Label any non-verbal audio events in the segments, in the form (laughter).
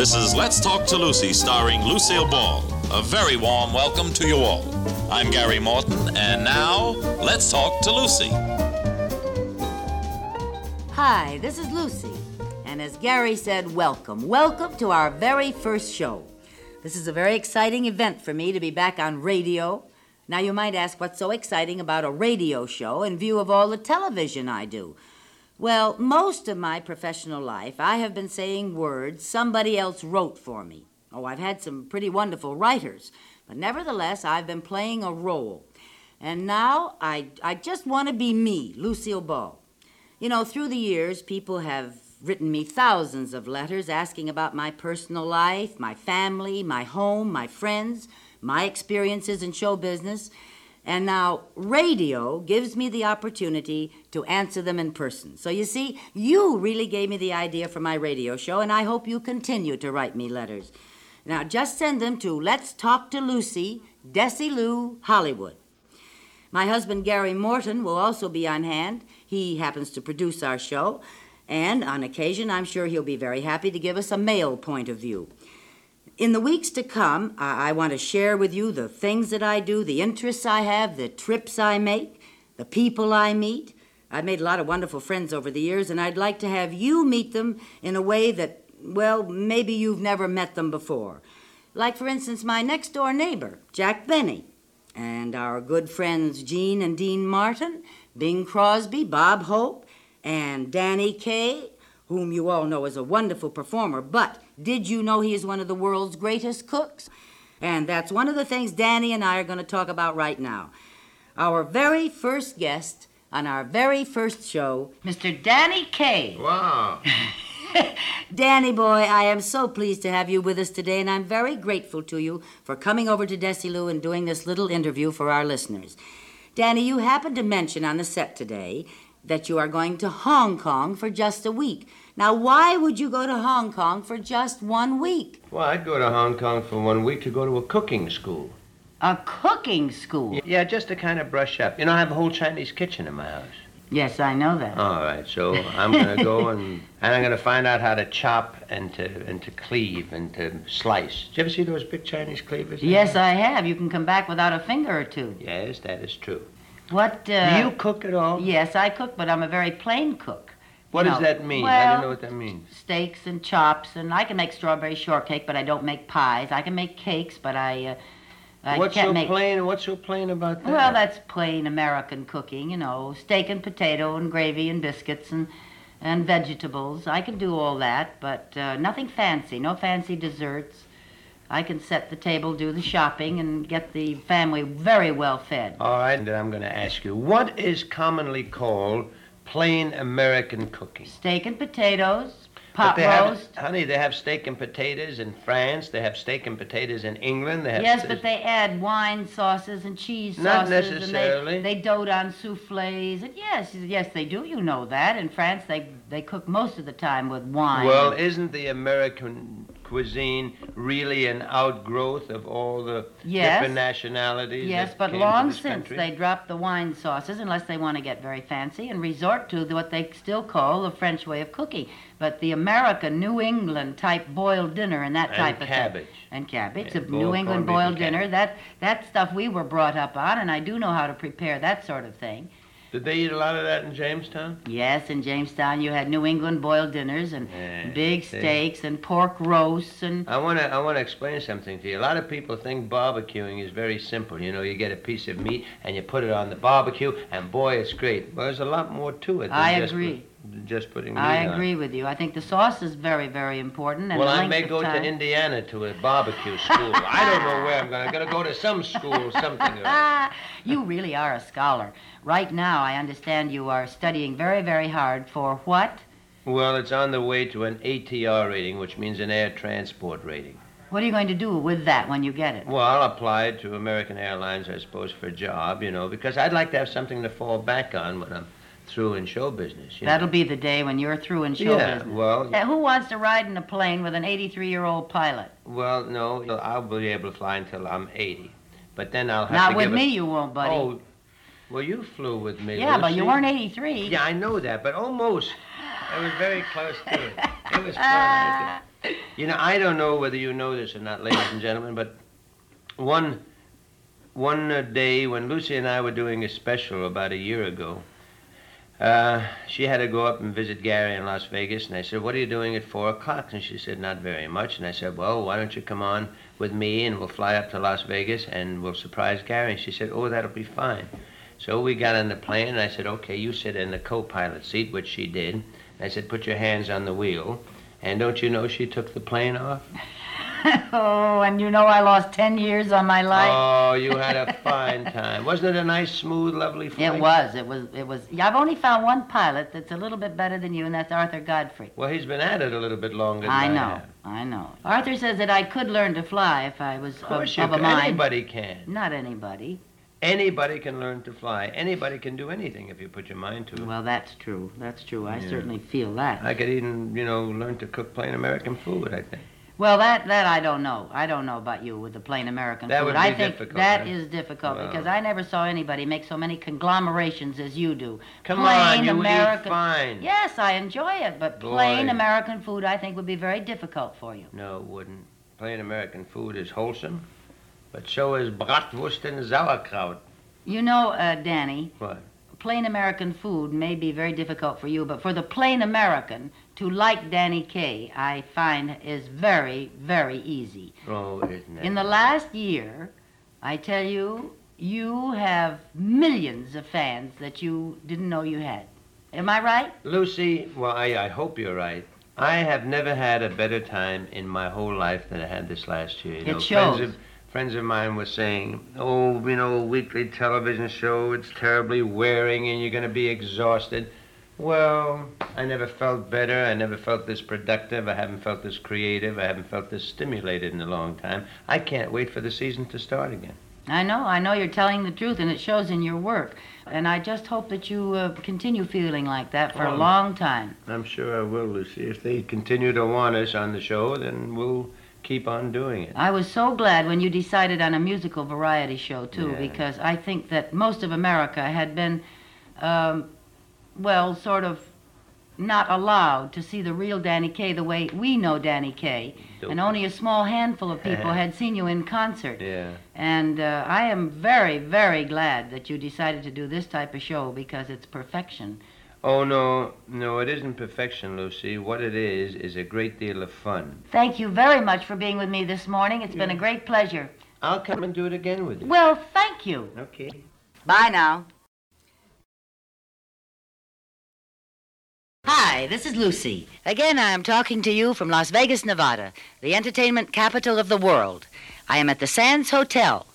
This is Let's Talk to Lucy, starring Lucille Ball. A very warm welcome to you all. I'm Gary Morton, and now, let's talk to Lucy. Hi, this is Lucy. And as Gary said, welcome. Welcome to our very first show. This is a very exciting event for me to be back on radio. Now, you might ask what's so exciting about a radio show in view of all the television I do. Well, most of my professional life, I have been saying words somebody else wrote for me. Oh, I've had some pretty wonderful writers, but nevertheless, I've been playing a role. And now I, I just want to be me, Lucille Ball. You know, through the years, people have written me thousands of letters asking about my personal life, my family, my home, my friends, my experiences in show business. And now radio gives me the opportunity to answer them in person. So you see, you really gave me the idea for my radio show, and I hope you continue to write me letters. Now just send them to Let's Talk to Lucy, Desilu, Hollywood. My husband Gary Morton will also be on hand. He happens to produce our show, and on occasion, I'm sure he'll be very happy to give us a male point of view. In the weeks to come, I, I want to share with you the things that I do, the interests I have, the trips I make, the people I meet. I've made a lot of wonderful friends over the years, and I'd like to have you meet them in a way that, well, maybe you've never met them before. Like, for instance, my next door neighbor, Jack Benny, and our good friends Jeanne and Dean Martin, Bing Crosby, Bob Hope, and Danny Kaye, whom you all know is a wonderful performer. But did you know he is one of the world's greatest cooks? And that's one of the things Danny and I are going to talk about right now. Our very first guest on our very first show, Mr. Danny Kaye. Wow. (laughs) Danny boy, I am so pleased to have you with us today, and I'm very grateful to you for coming over to Desilu and doing this little interview for our listeners. Danny, you happened to mention on the set today that you are going to Hong Kong for just a week. Now, why would you go to Hong Kong for just one week? Well, I'd go to Hong Kong for one week to go to a cooking school. A cooking school? Yeah, just to kind of brush up. You know, I have a whole Chinese kitchen in my house. Yes, I know that. All right, so I'm going to go (laughs) and, and I'm going to find out how to chop and to and to cleave and to slice. Did you ever see those big Chinese cleavers? Yes, I have. You can come back without a finger or two. Yes, that is true. What? Uh, Do you cook at all? Yes, I cook, but I'm a very plain cook. What You does know, that mean? I don't know what that means. Steaks and chops, and I can make strawberry shortcake, but I don't make pies. I can make cakes, but I, uh, I what's can't so make. plain? What's so plain about that? Well, that's plain American cooking, you know, steak and potato and gravy and biscuits and and vegetables. I can do all that, but uh, nothing fancy, no fancy desserts. I can set the table, do the shopping, and get the family very well fed. All right, then I'm going to ask you, what is commonly called plain American cooking? Steak and potatoes, pot but they have, honey, they have steak and potatoes in France. They have steak and potatoes in England. They have Yes, but they add wine sauces and cheese sauces. Not necessarily. And they, they dote on souffles. And yes, yes, they do. You know that. In France, they they cook most of the time with wine. Well, isn't the American cuisine really an outgrowth of all the Yes. different nationalities? yes, that but came to long since country? they dropped the wine sauces, unless they want to get very fancy, and resort to what they still call the French way of cooking. But the American New England type boiled dinner and that And type of cabbage. thing. And cabbage. Yeah, a New England boiled dinner. cabbage. That that stuff we were brought up on, and I do know how to prepare that sort of thing. Did they eat a lot of that in Jamestown? Yes, in Jamestown you had New England boiled dinners and Yeah, big steaks and pork roasts and I want to I want to explain something to you. A lot of people think barbecuing is very simple. You know, you get a piece of meat and you put it on the barbecue, and boy, it's great. Well, there's a lot more to it. Than I agree. Put, than just putting meat I on. agree with you. I think the sauce is very, very important. And Well, I may go time. to Indiana to a barbecue school. (laughs) I don't know where I'm going. I'm going to go to some school, something. or. Ah, (laughs) you really are a scholar. Right now, I understand you are studying very, very hard for what? Well, it's on the way to an ATR rating, which means an air transport rating. What are you going to do with that when you get it? Well, I'll apply to American Airlines, I suppose, for a job, you know, because I'd like to have something to fall back on when I'm through in show business. You That'll be the day when you're through in show Yeah, business. well- who wants to ride in a plane with an 83-year-old pilot? Well, no, I'll be able to fly until I'm 80, but then I'll have Not to Not with me, a- you won't, buddy. Oh, well, you flew with me. yeah, but you weren't 83. Yeah, I know that, but almost. I was very close to it. It was fun. (laughs) You know, I don't know whether you know this or not, ladies and gentlemen, but one one uh, day when Lucy and I were doing a special about a year ago, uh, she had to go up and visit Gary in Las Vegas, and I said, "What are you doing at four o'clock?" And she said, "Not very much." And I said, "Well, why don't you come on with me, and we'll fly up to Las Vegas, and we'll surprise Gary." And she said, "Oh, that'll be fine." So we got on the plane, and I said, "Okay, you sit in the co-pilot seat," which she did. And I said, "Put your hands on the wheel." And don't you know she took the plane off? (laughs) oh, and you know I lost 10 years on my life. Oh, you had a (laughs) fine time. Wasn't it a nice, smooth, lovely flight? It was. It was. It was. Yeah, I've only found one pilot that's a little bit better than you, and that's Arthur Godfrey. Well, he's been at it a little bit longer than I I know. have. I know. Arthur says that I could learn to fly if I was Of course of, you of mind. Anybody can. Not anybody. Anybody can learn to fly. Anybody can do anything if you put your mind to it. Well, that's true. That's true. I Yeah. certainly feel that. I could even, you know, learn to cook plain American food, I think. Well, that that I don't know. I don't know about you with the plain American That food. would I be think difficult, that huh? is difficult because I never saw anybody make so many conglomerations as you do. Come plain on, you American. eat fine. Yes, I enjoy it, but plain American food I think would be very difficult for you. No, it wouldn't. Plain American food is wholesome, but so is bratwurst and sauerkraut. You know, uh, Danny, What? plain American food may be very difficult for you, but for the plain American to like Danny Kaye, I find is very, very easy. Oh, isn't it? In the last year, I tell you, you have millions of fans that you didn't know you had. Am I right? Lucy, well, I, I hope you're right. I have never had a better time in my whole life than I had this last year. You It know, shows. Friends of, friends of mine were saying, oh, you know, weekly television show, it's terribly wearing and you're going to be exhausted. Well, I never felt better. I never felt this productive. I haven't felt this creative. I haven't felt this stimulated in a long time. I can't wait for the season to start again. I know, I know you're telling the truth, and it shows in your work. And I just hope that you uh, continue feeling like that for a long time. I'm sure I will, Lucy. If they continue to want us on the show, then we'll keep on doing it. I was so glad when you decided on a musical variety show, too, Yeah. because I think that most of America had been, um, well, sort of not allowed to see the real Danny Kaye the way we know Danny Kaye. And only a small handful of (laughs) people had seen you in concert. Yeah. And uh, I am very, very glad that you decided to do this type of show because it's perfection. Oh, no, no, it isn't perfection, Lucy. What it is, is a great deal of fun. Thank you very much for being with me this morning. It's been a great pleasure. I'll come and do it again with you. Well, thank you. Okay. Bye now. Hi, this is Lucy. Again, I am talking to you from Las Vegas, Nevada, the entertainment capital of the world. I am at the Sands Hotel.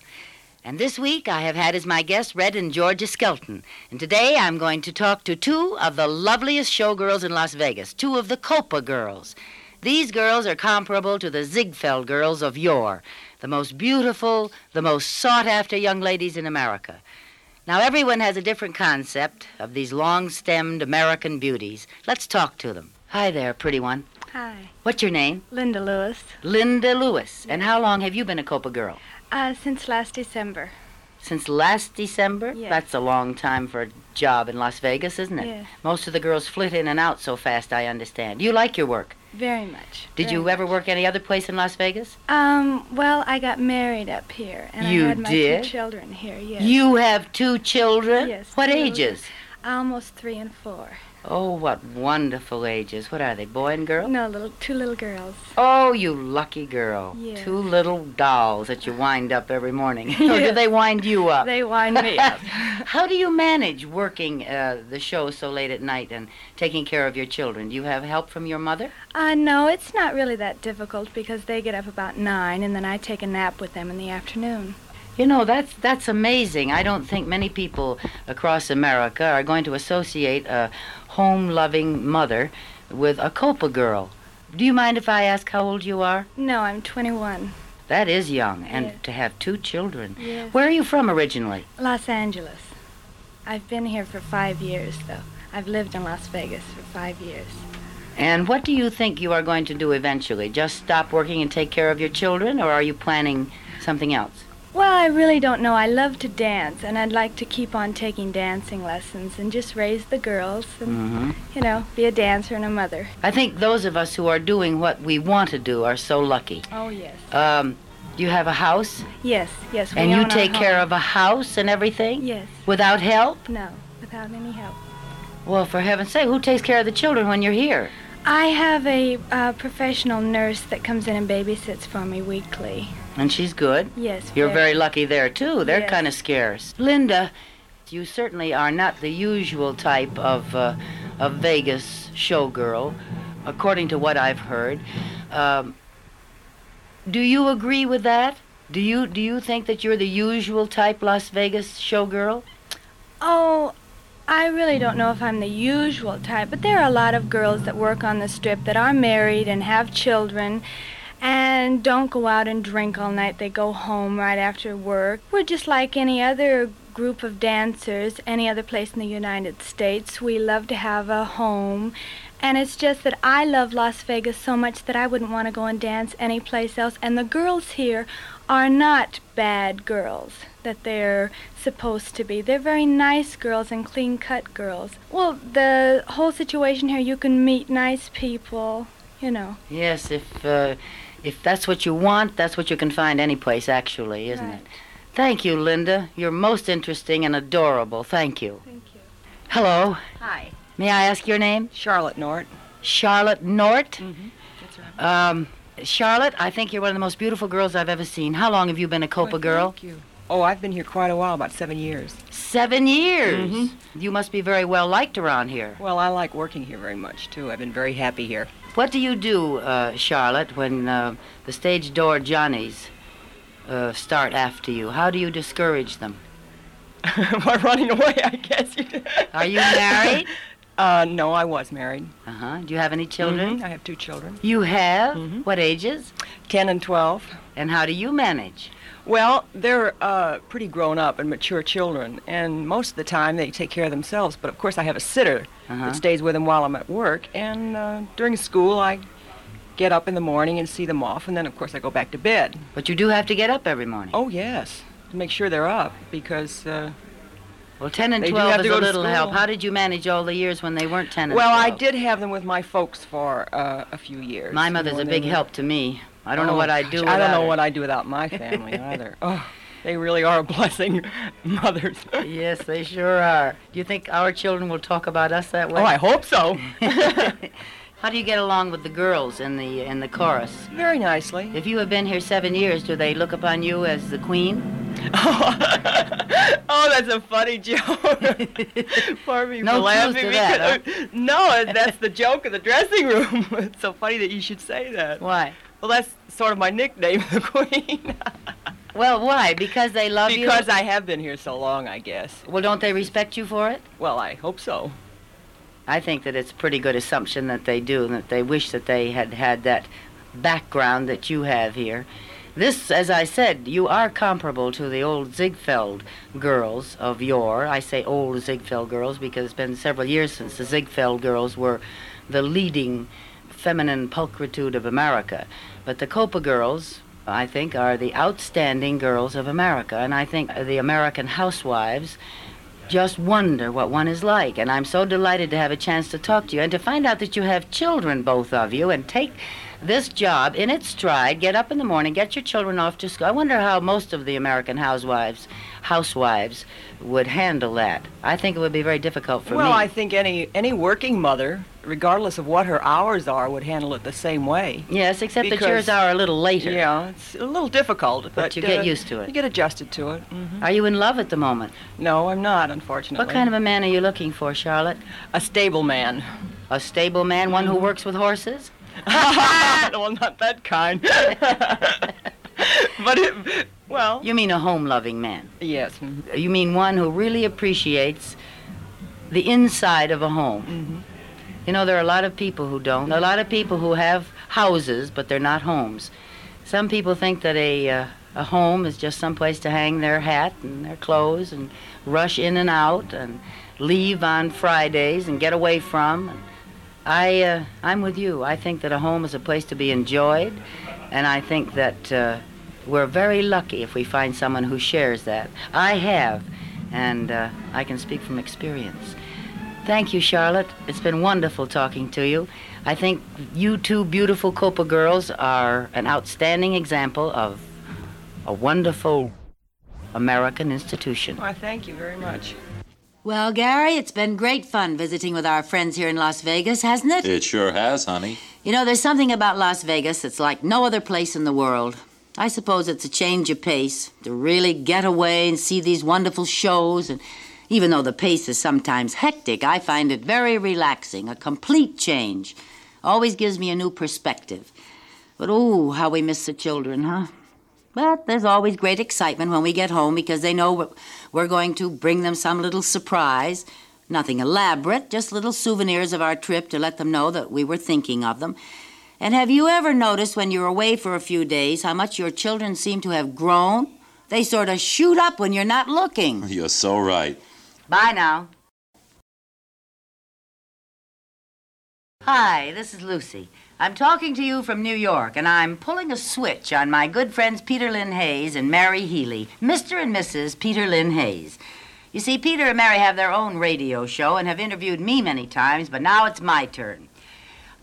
And this week I have had as my guest Red and Georgia Skelton. And today I'm going to talk to two of the loveliest showgirls in Las Vegas, two of the Copa girls. These girls are comparable to the Ziegfeld girls of yore, the most beautiful, the most sought after young ladies in America. Now, everyone has a different concept of these long stemmed American beauties. Let's talk to them. Hi there, pretty one. Hi, What's your name? Linda Lewis. Linda Lewis. And how long have you been a Copa girl? Uh, since last December. Since last December? Yes. That's a long time for a job in Las Vegas, isn't it? Yes. Most of the girls flit in and out so fast, I understand. You like your work. Very much. Did very you ever much. work any other place in Las Vegas? Um, well, I got married up here, and You I had my did? two children here. Yes. You have two children? Yes, What ages? Almost three and four. Oh, what wonderful ages. What are they, boy and girl? No, little two little girls. Oh, you lucky girl. Two little dolls that you wind up every morning. (laughs) (laughs) or do they wind you up? They wind me up. (laughs) How do you manage working uh, the show so late at night and taking care of your children? Do you have help from your mother? Uh, no, it's not really that difficult because they get up about nine, and then I take a nap with them in the afternoon. You know, that's that's amazing. I don't think many people across America are going to associate a home-loving mother with a Copa girl. Do you mind if I ask how old you are? No, I'm 21. That is young, and to have two children. Yes. Where are you from originally? Los Angeles. I've been here for five years, though. I've lived in Las Vegas for five years. And what do you think you are going to do eventually? Just stop working and take care of your children, or are you planning something else? Well, I really don't know. I love to dance, and I'd like to keep on taking dancing lessons and just raise the girls and, Mm-hmm. you know, be a dancer and a mother. I think those of us who are doing what we want to do are so lucky. Oh, yes. Um, you have a house, Yes, yes. We and you take care of a house and everything Yes. without help. No, without any help. Well, for heaven's sake, who takes care of the children when you're here? I have a uh, professional nurse that comes in and babysits for me weekly. And she's good. Yes. You're very lucky there too. They're Yes. kind of scarce. Linda, you certainly are not the usual type of uh, of Vegas showgirl, according to what I've heard. Um, do you agree with that? Do you do you think that you're the usual type Las Vegas showgirl? Oh, I really don't know if I'm the usual type, but there are a lot of girls that work on the strip that are married and have children and don't go out and drink all night. They go home right after work. We're just like any other group of dancers, any other place in the United States. We love to have a home. And it's just that I love Las Vegas so much that I wouldn't want to go and dance anyplace else. And the girls here are not bad girls that they're supposed to be. They're very nice girls and clean cut girls. Well, the whole situation here, you can meet nice people, you know. Yes, if uh, if that's what you want, that's what you can find any place actually, isn't Right. it? Thank you, Linda. You're most interesting and adorable. Thank you. Thank you. Hello. Hi, May I ask your name? Charlotte Nort. Charlotte Nort. Mm-hmm. That's right. Um, Charlotte, I think you're one of the most beautiful girls I've ever seen. How long have you been a Copa Why, girl? Thank you. Oh, I've been here quite a while, about seven years. Seven years. Mm-hmm. You must be very well liked around here. Well, I like working here very much too. I've been very happy here. What do you do, uh, Charlotte, when uh, the stage door Johnnies uh, start after you? How do you discourage them? (laughs) By running away, I guess. (laughs) Are you married? Uh, no, I was married. Uh huh. Do you have any children? Mhm, I have two children, You have? Mhm. What ages? ten and twelve. And how do you manage? Well, they're uh, pretty grown up and mature children, and most of the time they take care of themselves. But of course, I have a sitter Uh-huh. that stays with them while I'm at work, and uh, during school I get up in the morning and see them off, and then of course I go back to bed. But you do have to get up every morning. Oh yes, to make sure they're up because. Uh, Well, 10 and They 12 have is a little help. How did you manage all the years when they weren't 10 and Well, 12? I did have them with my folks for uh, a few years. My you mother's know, a big help to me. I don't know Oh, what I'd do I don't know her. what I'd do without my family (laughs) either. Oh, they really are a blessing, (laughs) mothers. yes, they sure are. Do you think our children will talk about us that way? Oh, I hope so. (laughs) How do you get along with the girls in the in the chorus? Very nicely. If you have been here seven years, do they look upon you as the queen? oh, that's a funny joke. Pardon me No for laughing. that, because- No, that's the joke of the dressing room. it's so funny that you should say that. Why? Well, that's sort of my nickname, (laughs) the Queen. Well, why? Because they love you? because I have been here so long, I guess. Well, don't they respect you for it? Well, I hope so. I think that it's a pretty good assumption that they do, and that they wish that they had had that background that you have here. This, as I said, you are comparable to the old Ziegfeld girls of yore. I say old Ziegfeld girls because it's been several years since the Ziegfeld girls were the leading feminine pulchritude of America. But the Copa girls, I think, are the outstanding girls of America, and I think the American housewives just wonder what one is like. And I'm so delighted to have a chance to talk to you and to find out that you have children, both of you, and take this job in its stride. Get up in the morning, get your children off to school. I wonder how most of the American housewives housewives would handle that. I think it would be very difficult for well, me. I think any any working mother, regardless of what her hours are, would handle it the same way. yes, except that yours are a little later. Yeah, it's a little difficult, but, you get uh, used to it. You get adjusted to it. hmm Are you in love at the moment? No, I'm not, unfortunately. What kind of a man are you looking for, Charlotte? a stable man? A stable man, one Mm-hmm. who works with horses? (laughs) well, not that kind. (laughs) but it, well, You mean a home-loving man? yes. mhm. You mean one who really appreciates the inside of a home. Mhm. You know, there are a lot of people who don't. A lot of people who have houses, but they're not homes. Some people think that a uh, a home is just some place to hang their hat and their clothes and rush in and out and leave on Fridays and get away from. And I uh, I'm with you. I think that a home is a place to be enjoyed, and I think that uh, we're very lucky if we find someone who shares that. I have, and uh, I can speak from experience. Thank you, Charlotte. It's been wonderful talking to you. I think you two beautiful Copa girls are an outstanding example of a wonderful American institution. Why, thank you very much. Well, Gary, it's been great fun visiting with our friends here in Las Vegas, hasn't it? It sure has, honey. You know, there's something about Las Vegas that's like no other place in the world. I suppose it's a change of pace to really get away and see these wonderful shows. And even though the pace is sometimes hectic, I find it very relaxing, a complete change. Always gives me a new perspective. But oh, how we miss the children, huh? But there's always great excitement when we get home because they know we're going to bring them some little surprise. Nothing elaborate, just little souvenirs of our trip to let them know that we were thinking of them. And have you ever noticed when you're away for a few days how much your children seem to have grown? They sort of shoot up when you're not looking. You're so right. Bye now. Hi, this is Lucy. I'm talking to you from New York, and I'm pulling a switch on my good friends Peter Lynn Hayes and Mary Healy, Mr. and Mrs. Peter Lynn Hayes. You see, Peter and Mary have their own radio show and have interviewed me many times, but now it's my turn.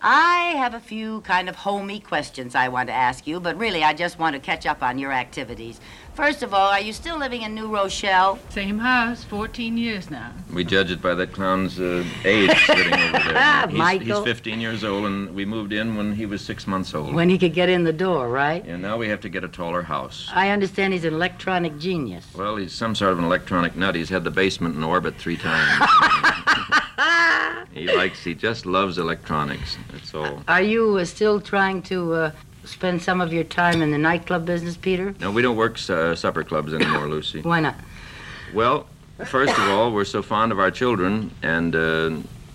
I have a few kind of homey questions I want to ask you, but really I just want to catch up on your activities. First of all, are you still living in New Rochelle? Same house, 14 years now. We judge it by that clown's uh, age sitting over there. (laughs) He's, Michael. he's 15 years old, and we moved in when he was six months old. When he could get in the door, right? and now we have to get a taller house. I understand he's an electronic genius. Well, he's some sort of an electronic nut. He's had the basement in orbit three times. (laughs) he likes, he just loves electronics. That's all. Are you uh, still trying to uh, spend some of your time in the nightclub business, Peter? No, we don't work uh, supper clubs anymore, (coughs) Lucy. Why not? Well, first of all, we're so fond of our children, and uh,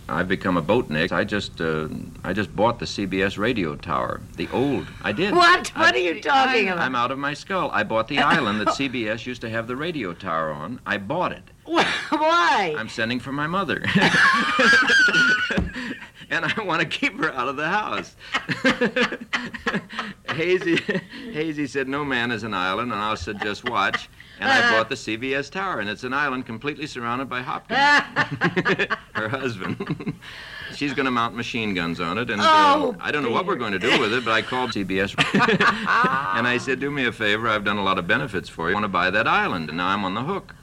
I've become a boatnik. I just, uh, I just bought the CBS radio tower, the old. I did. What? I- What are you talking about? I'm out of my skull. I bought the island that (laughs) CBS used to have the radio tower on. I bought it. Why? I'm sending for my mother. (laughs) (laughs) and I want to keep her out of the house. (laughs) Hazy, Hazy said, No man is an island. And I said, Just watch. And I bought the CBS tower, and it's an island completely surrounded by Hopkins, (laughs) her husband. She's going to mount machine guns on it, and uh, Oh, I don't know what we're going to do with it, but I called CBS. (laughs) and I said, Do me a favor, I've done a lot of benefits for you. I want to buy that island, and now I'm on the hook.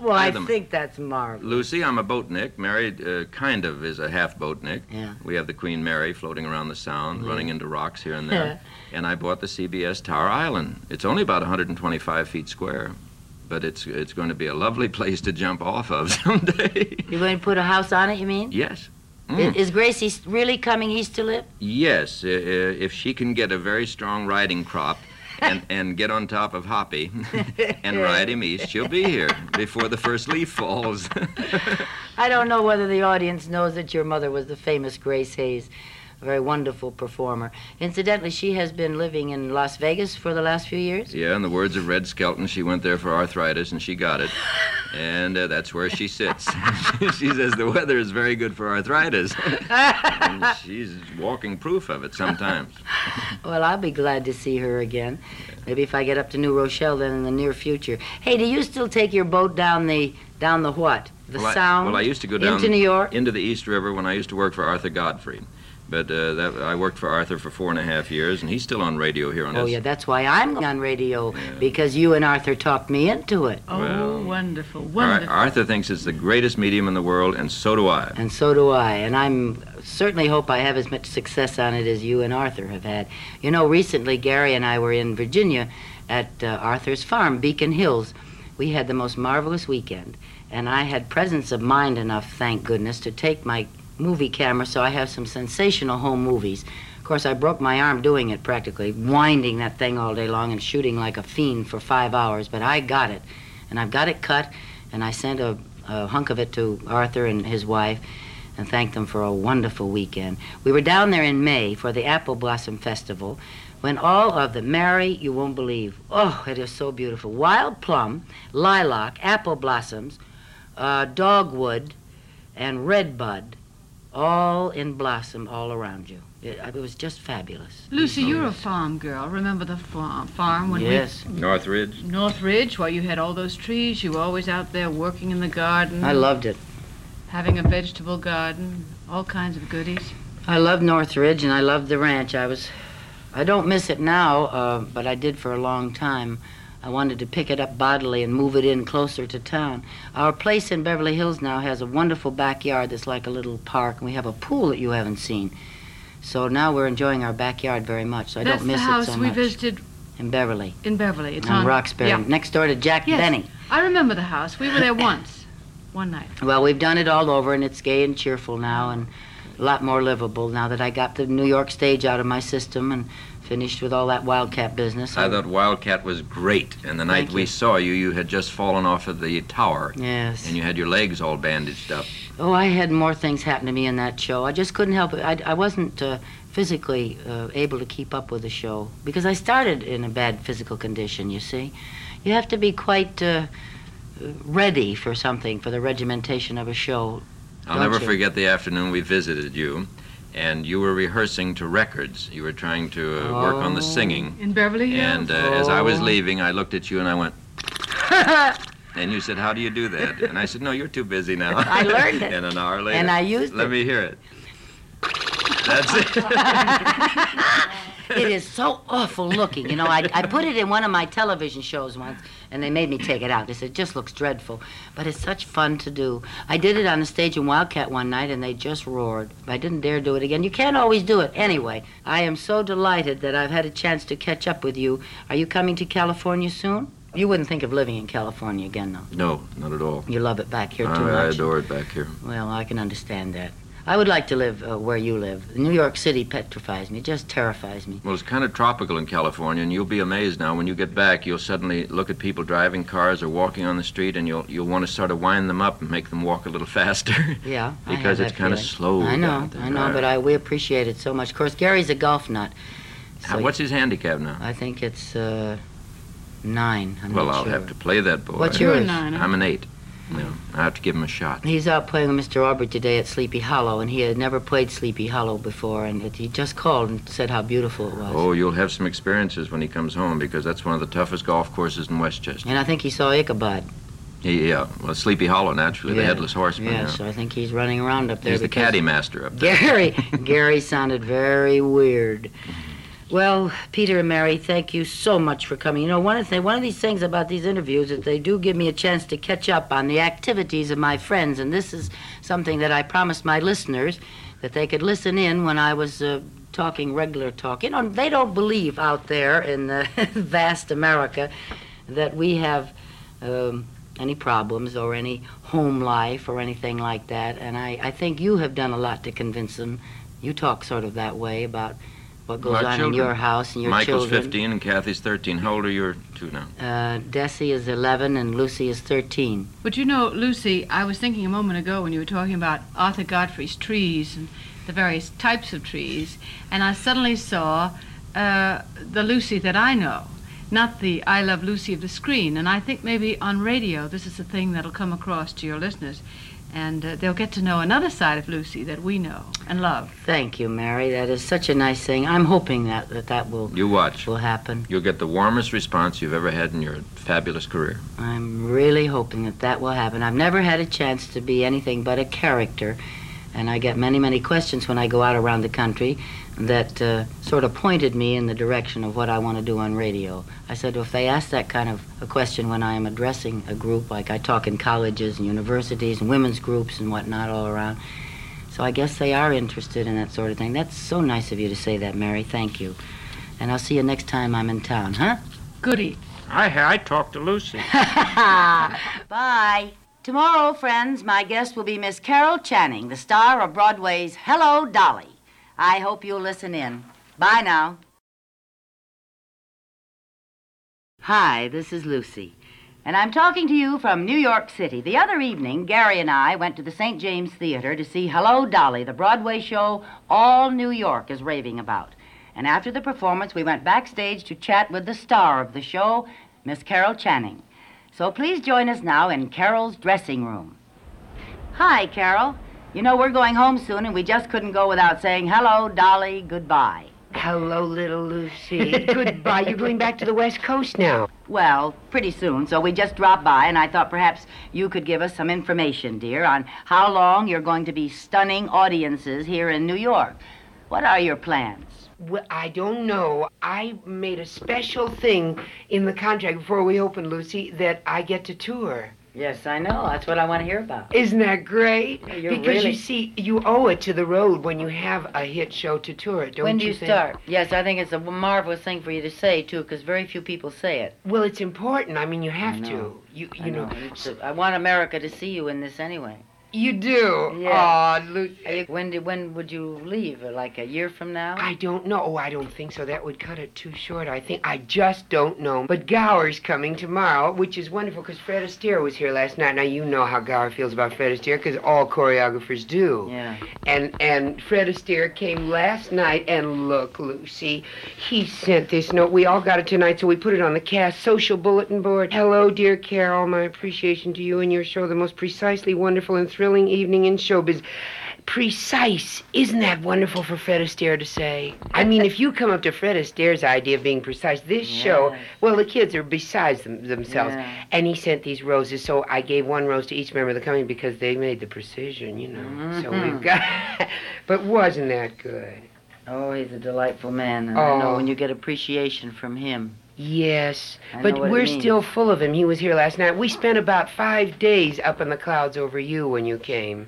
Well, I think that's marvelous. Lucy, I'm a boatnik. Married, uh, kind of, is a half boatnik. Yeah. We have the Queen Mary floating around the Sound, running into rocks here and Yeah. there. (laughs) and I bought the CBS Tower Island. It's only about 125 feet square, but it's it's going to be a lovely (laughs) place to jump off of (laughs) someday. You're going to put a house on it, you mean? yes. Mm. Is Gracie really coming east to live? Yes, uh, if she can get a very strong riding crop and, and get on top of Hoppy and ride him east, she'll be here before the first leaf falls. (laughs) I don't know whether the audience knows that your mother was the famous Grace Hayes, a very wonderful performer. Incidentally, she has been living in Las Vegas for the last few years. Yeah, in the words of Red Skelton, she went there for arthritis and she got it. And uh, that's where she sits. (laughs) she says the weather is very good for arthritis. and (laughs) she's walking proof of it sometimes. Well, I'll be glad to see her again. Maybe if I get up to New Rochelle then in the near future. Hey, do you still take your boat down the down the what? The well, I, Sound? well, I used to go down into New York. into the East River when I used to work for Arthur Godfrey. But uh, that, I worked for Arthur for four and a half years, and he's still on radio here on Oh his. yeah, that's why I'm on radio because you and Arthur talked me into it, Oh, Well, wonderful, Ar- wonderful. Arthur thinks it's the greatest medium in the world, and so do I. and so do I. And I'm certainly hope I have as much success on it as you and Arthur have had. You know, recently Gary and I were in Virginia at uh, Arthur's farm, Beacon Hills. We had the most marvelous weekend, and I had presence of mind enough, thank goodness, to take my movie camera, so I have some sensational home movies. Of course, I broke my arm doing it practically, winding that thing all day long and shooting like a fiend for five hours, but I got it. And I've got it cut, and I sent a, a hunk of it to Arthur and his wife and thanked them for a wonderful weekend. We were down there in May for the Apple Blossom Festival when all of the Mary, you won't believe, oh, it is so beautiful. Wild plum, lilac, apple blossoms, uh, dogwood, and redbud all in blossom all around you. It, it was just fabulous. Lucy, you're a farm girl. Remember the farm, farm when we yes, Northridge. we Northridge, while you had all those trees, you were always out there working in the garden, I loved it. having a vegetable garden, all kinds of goodies. I love Northridge and I love the ranch. I was, I don't miss it now, uh, but I did for a long time. I wanted to pick it up bodily and move it in closer to town. Our place in Beverly Hills now has a wonderful backyard that's like a little park, and we have a pool that you haven't seen. So now we're enjoying our backyard very much. So I That's don't miss the house it so we much. visited in Beverly, in Beverly. It's on on Roxbury, Yeah. next door to Jack Yes. Benny. I remember the house. We were there (coughs) once, one night. Well, we've done it all over, and it's gay and cheerful now, and a lot more livable now that I got the New York stage out of my system and finished with all that wildcat business. I thought Wildcat was great, and the night we you. saw you, you had just fallen off of the tower, Yes. and you had your legs all bandaged up. Oh, I had more things happen to me in that show. I just couldn't help it. I, I wasn't uh, physically uh, able to keep up with the show because I started in a bad physical condition, you see. You have to be quite uh, ready for something, for the regimentation of a show. I'll never you? forget the afternoon we visited you, and you were rehearsing to records. You were trying to uh, work on the Oh. singing. In Beverly Hills. And uh, as I was Oh. leaving, I looked at you and I went, (laughs) and you said, How do you do that? And I said, No, you're too busy now. (laughs) I learned it. (laughs) and an hour later. And I used Let it. me hear it. That's it. It is so awful looking. You know, I, I put it in one of my television shows once, and they made me take it out. They said, it just looks dreadful. But it's such fun to do. I did it on the stage in Wildcat one night, and they just roared. I didn't dare do it again. You can't always do it. Anyway, I am so delighted that I've had a chance to catch up with you. Are you coming to California soon? You wouldn't think of living in California again, though. no, not at all. You love it back here too I, I adore it back here. Well, I can understand that. I would like to live uh, where you live. New York City petrifies me, It just terrifies me. Well, it's kind of tropical in California, and you'll be amazed now. When you get back, you'll suddenly look at people driving cars or walking on the street, and you'll you'll want to sort of wind them up and make them walk a little (laughs) faster. Yeah, I have Because it's that kind of slow. I know. I know, but I we appreciate it so much. Of course, Gary's a golf nut. How- so What's his handicap now? I think it's uh, nine. I'm well, not I'll sure. have to play that boy. What's yours? nine. I'm an eight. No, I have to give him a shot. He's out playing with Mr. Aubrey today at Sleepy Hollow, and he had never played Sleepy Hollow before, and he just called and said how beautiful it was. Oh, you'll have some experiences when he comes home because that's one of the toughest golf courses in Westchester. And I think he saw Ichabod. Yeah, well, Sleepy Hollow, naturally, the headless horseman. Yes, yeah. so I think he's running around up there. He's the caddy master up there. Gary, (laughs) Gary sounded very weird. Well, Peter and Mary, thank you so much for coming. You know, one of the one of these things about these interviews is they do give me a chance to catch up on the activities of my friends, and this is something that I promised my listeners that they could listen in when I was uh, talking regular talk. You know, they don't believe out there in the (laughs) vast America that we have um, any problems or any home life or anything like that, and I, I think you have done a lot to convince them. You talk sort of that way about what goes My on in your house and your children? Michael's 15 and Kathy's 13. How old are your two now? Uh, Desi is 11 and Lucy is 13. But you know, Lucy, I was thinking a moment ago when you were talking about Arthur Godfrey's trees and the various types of trees, and I suddenly saw uh, the Lucy that I know, not the I Love Lucy of the screen. And I think maybe on radio, this is a thing that'll come across to your listeners, and uh, they'll get to know another side of Lucy that we know and love. Thank you, Mary. That is such a nice thing. I'm hoping that that, that will You watch. will happen. You'll get the warmest response you've ever had in your fabulous career. I'm really hoping that that will happen. I've never had a chance to be anything but a character, and I get many, many questions when I go out around the country that uh, sort of pointed me in the direction of what I want to do on radio. I said, well, if they ask that kind of a question when I am addressing a group, like I talk in colleges and universities and women's groups and whatnot all around, so I guess they are interested in that sort of thing. That's so nice of you to say that, Mary. Thank you. And I'll see you next time I'm in town, huh? Goody. I, I talked to Lucy. (laughs) (laughs) Bye. Tomorrow, friends, my guest will be Miss Carol Channing, the star of Broadway's Hello, Dolly. I hope you'll listen in. Bye now. Hi, this is Lucy. And I'm talking to you from New York City. The other evening, Gary and I went to the St. James Theater to see Hello, Dolly, the Broadway show all New York is raving about. And after the performance, we went backstage to chat with the star of the show, Miss Carol Channing. So please join us now in Carol's dressing room. Hi, Carol. You know, we're going home soon, and we just couldn't go without saying hello, Dolly, goodbye. Hello, little Lucy. (laughs) Goodbye. You're going back to the West Coast now. Well, pretty soon, so we just dropped by, and I thought perhaps you could give us some information, dear, on how long you're going to be stunning audiences here in New York. What are your plans? Well, I don't know. I made a special thing in the contract before we opened, Lucy, that I get to tour. Yes, I know. That's what I want to hear about. Isn't that great? You're because really- you see, you owe it to the road when you have a hit show to tour it, don't when do you you start? Yes, I think it's a marvelous thing for you to say, too, because very few people say it. Well, it's important. I mean, you have know. to. You, I you know, It's a- I want America to see you in this anyway. You do. Yeah. Are you- When, do, when would you leave? Like a year from now? I don't know. Oh, I don't think so. That would cut it too short. I think I just don't know. But Gower's coming tomorrow, which is wonderful because Fred Astaire was here last night. Now you know how Gower feels about Fred Astaire because all choreographers do. Yeah. And and Fred Astaire came last night and look, Lucy, he sent this note. We all got it tonight, so we put it on the cast social bulletin board. Hello, dear Carol. My appreciation to you and your show, the most precisely wonderful and thrilling evening in showbiz. Precise. Isn't that wonderful for Fred Astaire to say? I mean, if you come up to Fred Astaire's idea of being precise, this show, well, the kids are besides them, themselves. Yeah. And he sent these roses, so I gave one rose to each member of the company because they made the precision, you know. So Mm-hmm. we've got. (laughs) but wasn't that good? Oh, he's a delightful man. And I know Oh. when you get appreciation from him. Yes, I but we're still full of him. He was here last night. We spent about five days up in the clouds over you when you came.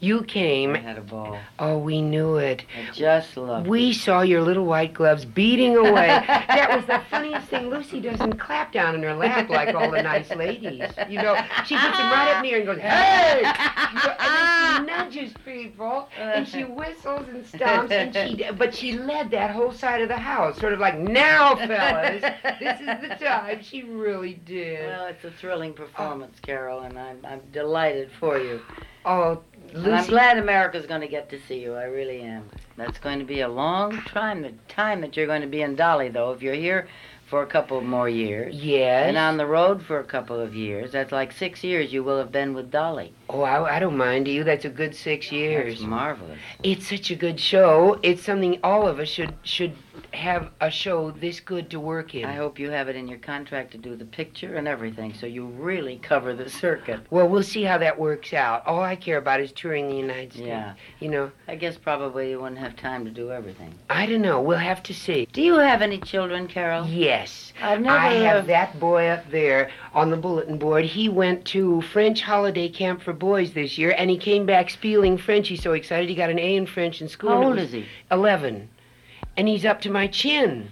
You came. I had a ball. Oh, we knew it. I just love We saw your little white gloves beating away. (laughs) that was the funniest thing. Lucy doesn't clap down in her lap like all the nice ladies. You know, she puts them right up near and goes, hey! You know, and then she nudges people and she whistles and stomps and she, but she led that whole side of the house, sort of like, now, fellas, this is the time. She really did. Well, it's a thrilling performance, Carol, and I'm, I'm delighted for you. oh, And I'm glad America's going to get to see you. I really am. That's going to be a long time, the time that you're going to be in Dolly, though. If you're here for a couple more years Yes. and on the road for a couple of years, that's like six years you will have been with Dolly. oh, I, I don't mind you. That's a good six years. That's marvelous. It's such a good show. It's something all of us should should have a show this good to work in. I hope you have it in your contract to do the picture and everything, so you really cover the circuit. Well, we'll see how that works out. All I care about is touring the United States. Yeah. You know, I guess probably you wouldn't have time to do everything. I don't know. We'll have to see. Do you have any children, Carol? Yes. I've never. I have that boy up there on the bulletin board. He went to French holiday camp for boys this year, and he came back spieling French. He's so excited. He got an A in French in school. How old is he? Eleven. And he's up to my chin.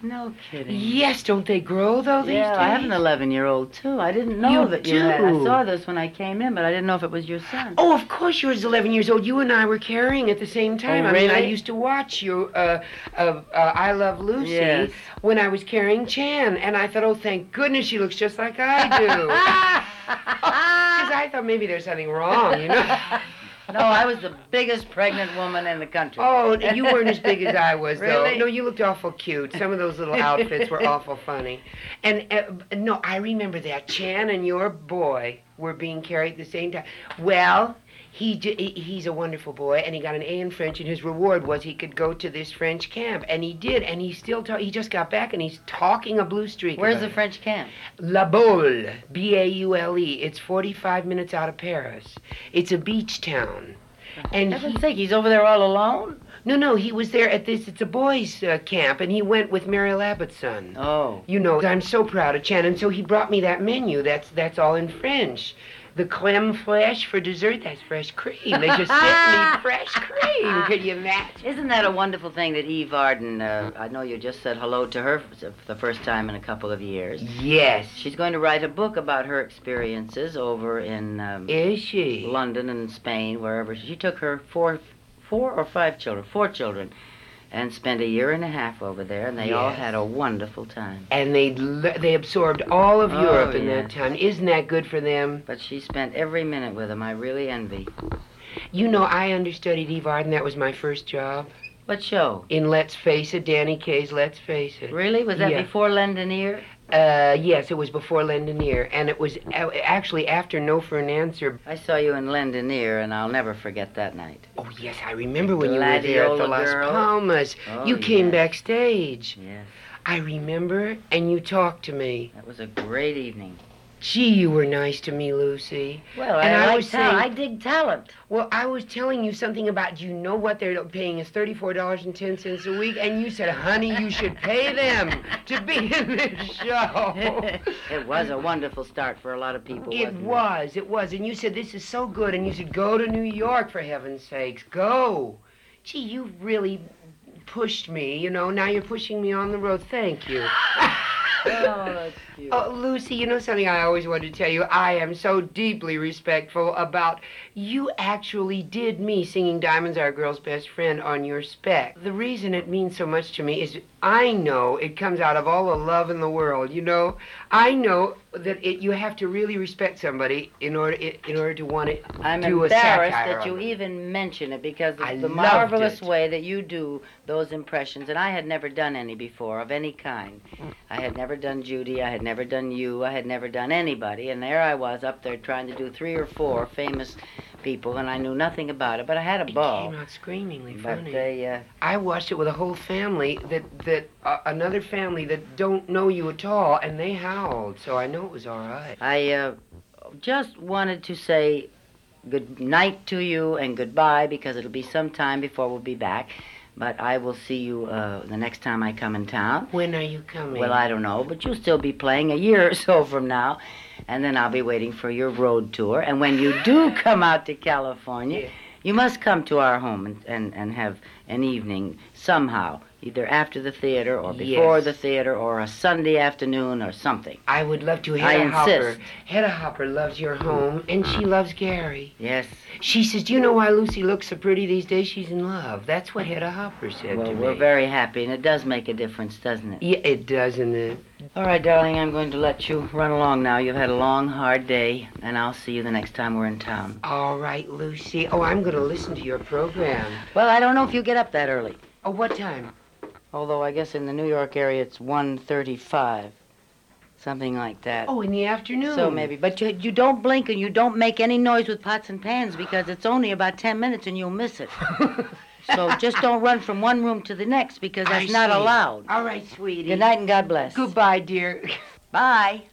No kidding. Yes, don't they grow though these Yeah, I have an 11 year old too. I didn't know You that you had. I saw this when I came in, but I didn't know if it was your son. Oh, of course yours is 11 years old. You and I were carrying at the same time. I mean, I Oh, used to watch you, uh, uh, uh, I Love Lucy, Yes. when I was carrying Chan. And I thought, oh, thank goodness she looks just like I do. (laughs) (laughs) Because I thought maybe there's something wrong, you know? (laughs) No, I was the biggest pregnant woman in the country. Oh, you weren't as big as I was, though. Really? No, you looked awful cute. Some of those little outfits were awful funny. And uh, no, I remember that Chan and your boy were being carried at the same time. Well, he he's a wonderful boy, and he got an A in French, and his reward was he could go to this French camp, and he did, and he still ta- he just got back, and he's talking a blue streak. Where's the it. French camp? La Baule, B-A-U-L-E. It's 45 minutes out of Paris. It's a beach town. And he- Heaven's sake, he's over there all alone? no, no, he was there at this. It's a boys' uh, camp, and he went with Mary Labbett's son. Oh. You know, I'm so proud of Chan, and so he brought me that menu. That's that's all in French. The creme fraiche for dessert. That's fresh cream. They just sent me (laughs) fresh cream. Could you imagine? Isn't that a wonderful thing that Eve Arden, uh, I know you just said hello to her for the first time in a couple of years. Yes. She's going to write a book about her experiences over in um, Is she? London and Spain, wherever. She took her four, four or five children, four children, and spent a year and a half over there, and they all had a wonderful time. And they they absorbed all of Oh, Europe in yeah. that time. Isn't that good for them? But she spent every minute with them. I really envy. You know, I understudied Eve Arden. That was my first job What show? in Let's Face It. Danny Kaye's Let's Face It. Really? Was that Yeah. before Lend an Ear? Uh, yes, it was before Lend an Ear, and it was a- actually after No for an Answer. I saw you in Lend an Ear, and I'll never forget that night. Oh, yes, I remember when you were there at the Gladiola Las girl. Palmas. Oh, you came yes. backstage. Yes, I remember, and you talked to me. that was a great evening. Gee, you were nice to me, Lucy. Well, And I, I was saying- I dig talent. Well, I was telling you something about you know what they're paying us thirty-four dollars and ten cents a week, and you said, "Honey, you should pay them to be in this show." (laughs) it was a wonderful start for a lot of people. It was, it was, and you said this is so good, and you said go to New York for heaven's sakes, go. Gee, you really pushed me. You know, now you're pushing me on the road. Thank you. (laughs) Oh, that's cute. Oh, Lucy, you know something I always wanted to tell you? I am so deeply respectful about you actually did me singing Diamonds Are a Girl's Best Friend on your spec. The reason it means so much to me is I know it comes out of all the love in the world, you know? I know that it, you have to really respect somebody in order in order to want to I'm do a embarrassed satire that you even mention it because of I the marvelous it. way that you do those impressions, and I had never done any before of any kind. I had never done Judy, I had never done you, I had never done anybody, and there I was up there trying to do three or four famous people, and I knew nothing about it, but I had a It ball. came out screamingly But funny. they, uh, I watched it with a whole family that that uh, another family that don't know you at all, and they howled. So I know it was all right. I uh, just wanted to say good night to you and goodbye because it'll be some time before we'll be back. But I will see you uh, the next time I come in town. When are you coming? Well, I don't know, but you'll still be playing a year or so from now. And then I'll be waiting for your road tour. And when you do (laughs) come out to California, Yeah. you must come to our home and, and, and have an evening somehow, either after the theater or before Yes. the theater or a Sunday afternoon or something. I would love to. I Hedda Hopper. insist. Hedda Hopper loves your home, and she mm. loves Gary. Yes. She says, "Do you know why Lucy looks so pretty these days? She's in love." That's what Hedda Hopper said Well, to we're very happy, and it does make a difference, doesn't it? Yeah, it does, and it. All right, darling, I'm going to let you run along now. You've had a long, hard day, and I'll see you the next time we're in town. All right, Lucy. Oh, I'm going to listen to your program. Well, I don't know if you get up that early. Oh, what time? Although I guess in the New York area it's 1.35, something like that. Oh, in the afternoon. So maybe, but you, you don't blink and you don't make any noise with pots and pans because it's only about 10 minutes and you'll miss it. (laughs) so just don't run from one room to the next because that's I not see. allowed. All right, sweetie. Good night and God bless. Goodbye, dear. (laughs) Bye.